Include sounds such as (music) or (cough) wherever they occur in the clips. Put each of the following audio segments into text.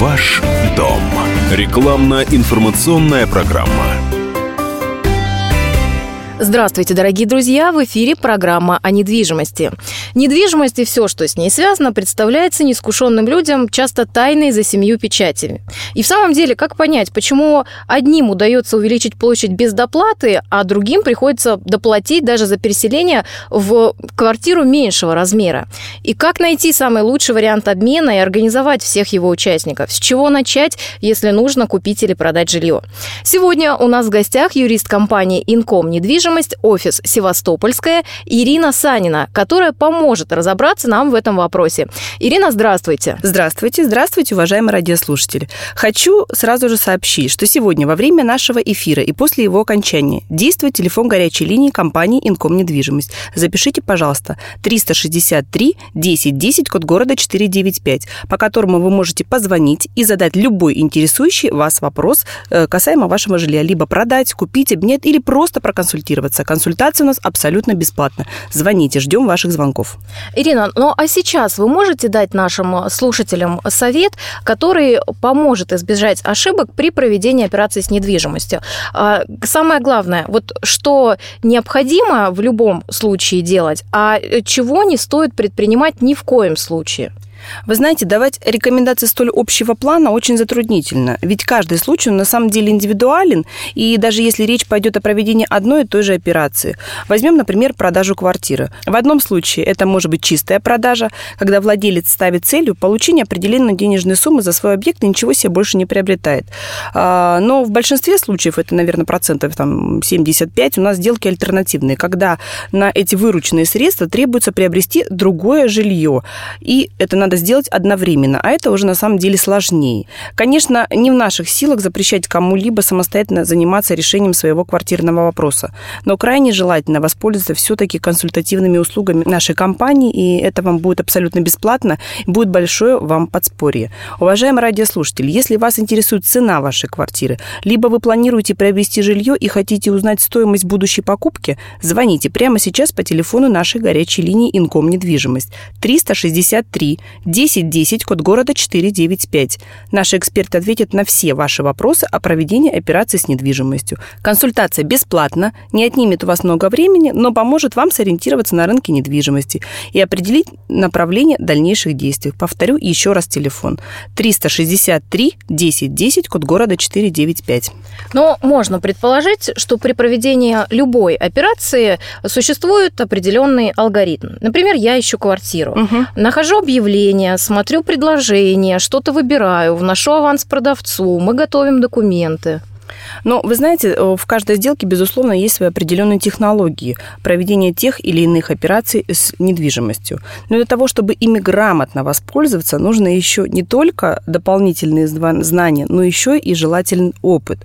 Ваш дом. Рекламно-информационная программа. Здравствуйте, дорогие друзья! В эфире программа о недвижимости. Недвижимость и все, что с ней связано, представляется неискушенным людям часто тайной за семью печатями. И в самом деле, как понять, почему одним удается увеличить площадь без доплаты, а другим приходится доплатить даже за переселение в квартиру меньшего размера? И как найти самый лучший вариант обмена и организовать всех его участников? С чего начать, если нужно купить или продать жилье? Сегодня у нас в гостях юрист компании «Инком недвижимость» офис «Севастопольская» Ирина Санина, которая поможет разобраться нам в этом вопросе. Ирина, здравствуйте. Здравствуйте, здравствуйте, уважаемые радиослушатели. Хочу сразу же сообщить, что сегодня во время нашего эфира и после его окончания действует телефон горячей линии компании «Инком недвижимость». Запишите, пожалуйста, 363 10 10, код города 495, по которому вы можете позвонить и задать любой интересующий вас вопрос э, касаемо вашего жилья, либо продать, купить, обменять или просто проконсультировать консультироваться. Консультация у нас абсолютно бесплатна. Звоните, ждем ваших звонков. Ирина, ну а сейчас вы можете дать нашим слушателям совет, который поможет избежать ошибок при проведении операции с недвижимостью? А, самое главное, вот что необходимо в любом случае делать, а чего не стоит предпринимать ни в коем случае? Вы знаете, давать рекомендации столь общего плана очень затруднительно, ведь каждый случай на самом деле индивидуален, и даже если речь пойдет о проведении одной и той же операции. Возьмем, например, продажу квартиры. В одном случае это может быть чистая продажа, когда владелец ставит целью получение определенной денежной суммы за свой объект и ничего себе больше не приобретает. А, но в большинстве случаев, это, наверное, процентов там, 75, у нас сделки альтернативные, когда на эти вырученные средства требуется приобрести другое жилье. И это надо сделать одновременно, а это уже на самом деле сложнее. Конечно, не в наших силах запрещать кому-либо самостоятельно заниматься решением своего квартирного вопроса, но крайне желательно воспользоваться все-таки консультативными услугами нашей компании, и это вам будет абсолютно бесплатно, и будет большое вам подспорье. Уважаемый радиослушатель, если вас интересует цена вашей квартиры, либо вы планируете приобрести жилье и хотите узнать стоимость будущей покупки, звоните прямо сейчас по телефону нашей горячей линии Инком недвижимость 363 1010, код города 495. Наши эксперты ответят на все ваши вопросы о проведении операции с недвижимостью. Консультация бесплатна, не отнимет у вас много времени, но поможет вам сориентироваться на рынке недвижимости и определить направление дальнейших действий. Повторю еще раз телефон. 363 1010, код города 495. Но можно предположить, что при проведении любой операции существует определенный алгоритм. Например, я ищу квартиру, угу. нахожу объявление, объявление, смотрю предложение, что-то выбираю, вношу аванс продавцу, мы готовим документы. Но вы знаете, э, в каждой сделке, безусловно, есть свои определенные технологии проведения тех или иных операций с недвижимостью. Но для того, чтобы ими грамотно воспользоваться, нужно еще не только дополнительные знания, но еще и желательный опыт.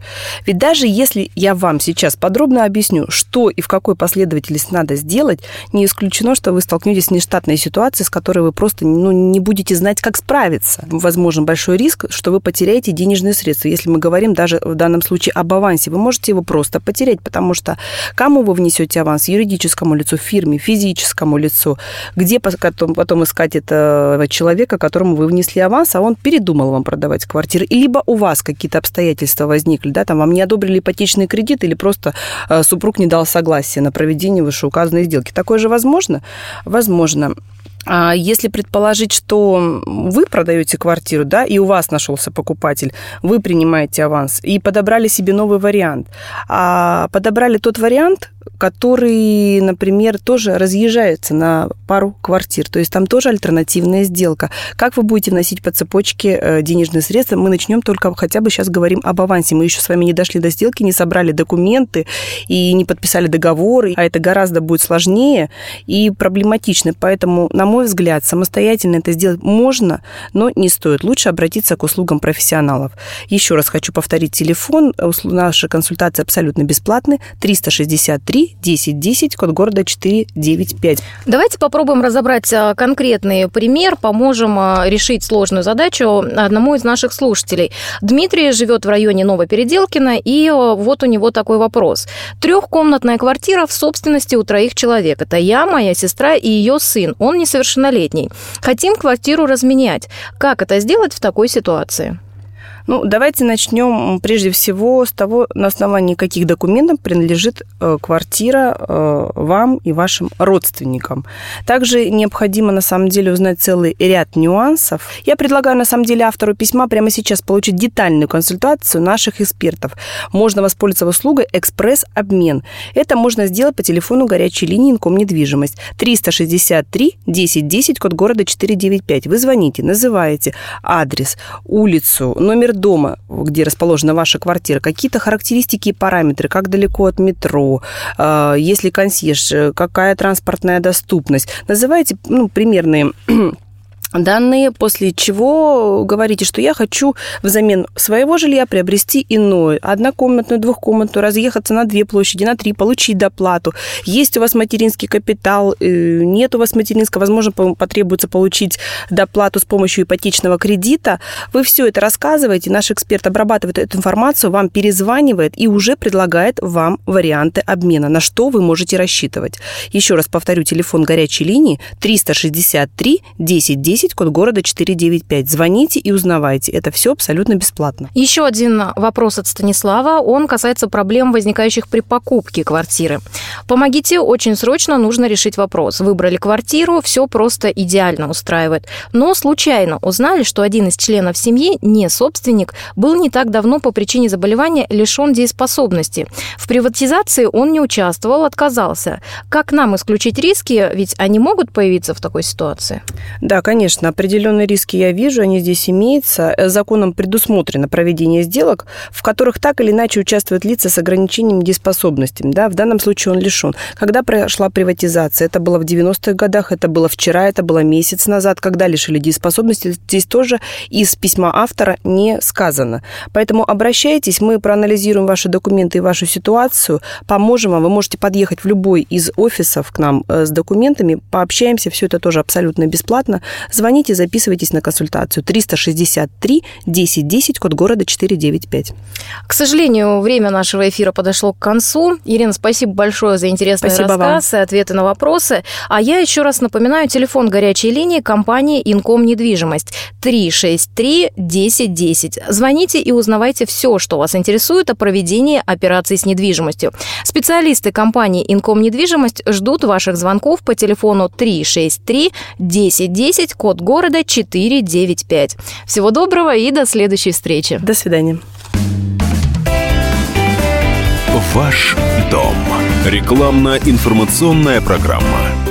Ведь даже если я вам сейчас подробно объясню, что и в какой последовательности надо сделать, не исключено, что вы столкнетесь с нештатной ситуацией, с которой вы просто ну, не будете знать, как справиться. Возможен большой риск, что вы потеряете денежные средства, если мы говорим даже в данном случае об авансе, вы можете его просто потерять, потому что кому вы внесете аванс? Юридическому лицу, фирме, физическому лицу. Где потом, потом искать этого человека, которому вы внесли аванс, а он передумал вам продавать квартиры? Либо у вас какие-то обстоятельства возникли, да, там вам не одобрили ипотечный кредит или просто э, супруг не дал согласия на проведение вышеуказанной сделки. Такое же возможно? Возможно. А если предположить, что вы продаете квартиру, да, и у вас нашелся покупатель, вы принимаете аванс и подобрали себе новый вариант, а подобрали тот вариант, который, например, тоже разъезжается на пару квартир. То есть там тоже альтернативная сделка. Как вы будете вносить по цепочке э, денежные средства? Мы начнем только хотя бы сейчас говорим об авансе. Мы еще с вами не дошли до сделки, не собрали документы и не подписали договоры, а это гораздо будет сложнее и проблематично. Поэтому, на мой взгляд, самостоятельно это сделать можно, но не стоит. Лучше обратиться к услугам профессионалов. Еще раз хочу повторить телефон. Наши консультации абсолютно бесплатны. 363 10 10, код города 495. Давайте попробуем разобрать а, конкретный пример, поможем а, решить сложную задачу одному из наших слушателей. Дмитрий живет в районе Новопеределкина, и а, вот у него такой вопрос. Трехкомнатная квартира в собственности у троих человек. Это я, моя сестра и ее сын. Он несовершеннолетний. Хотим квартиру разменять. Как это сделать в такой ситуации? Ну, давайте начнем прежде всего с того, на основании каких документов принадлежит э, квартира э, вам и вашим родственникам. Также необходимо, на самом деле, узнать целый ряд нюансов. Я предлагаю, на самом деле, автору письма прямо сейчас получить детальную консультацию наших экспертов. Можно воспользоваться услугой «Экспресс-обмен». Это можно сделать по телефону горячей линии Инком недвижимость 363 10 10, код города 495. Вы звоните, называете адрес, улицу, номер дома, где расположена ваша квартира, какие-то характеристики и параметры, как далеко от метро, э, есть ли консьерж, какая транспортная доступность. Называйте ну, примерные (clears throat) данные, после чего говорите, что я хочу взамен своего жилья приобрести иное, однокомнатную, двухкомнатную, разъехаться на две площади, на три, получить доплату. Есть у вас материнский капитал, э, нет у вас материнского, возможно, потребуется получить доплату с помощью ипотечного кредита. Вы все это рассказываете, наш эксперт обрабатывает эту информацию, вам перезванивает и уже предлагает вам варианты обмена, на что вы можете рассчитывать. Еще раз повторю, телефон горячей линии 363 10 10 10, код города 495. Звоните и узнавайте. Это все абсолютно бесплатно. Еще один вопрос от Станислава. Он касается проблем, возникающих при покупке квартиры. Помогите, очень срочно нужно решить вопрос. Выбрали квартиру, все просто идеально устраивает. Но случайно узнали, что один из членов семьи, не собственник, был не так давно по причине заболевания лишен дееспособности. В приватизации он не участвовал, отказался. Как нам исключить риски, ведь они могут появиться в такой ситуации? Да, конечно Конечно, определенные риски я вижу, они здесь имеются. Э, законом предусмотрено проведение сделок, в которых так или иначе участвуют лица с ограничением дееспособностями. Да? В данном случае он лишен. Когда прошла приватизация? Это было в 90-х годах, это было вчера, это было месяц назад. Когда лишили дееспособности? Здесь тоже из письма автора не сказано. Поэтому обращайтесь, мы проанализируем ваши документы и вашу ситуацию, поможем вам. Вы можете подъехать в любой из офисов к нам э, с документами, пообщаемся, все это тоже абсолютно бесплатно. Звоните, записывайтесь на консультацию. 363 10 10, код города 495. К сожалению, время нашего эфира подошло к концу. Ирина, спасибо большое за интересный спасибо рассказ вам. и ответы на вопросы. А я еще раз напоминаю, телефон горячей линии компании Инком недвижимость 363 10 10. Звоните и узнавайте все, что вас интересует о проведении операций с недвижимостью. Специалисты компании Инком недвижимость ждут ваших звонков по телефону 363 10 10, код код города 495. Всего доброго и до следующей встречи. До свидания. Ваш дом. Рекламно-информационная программа.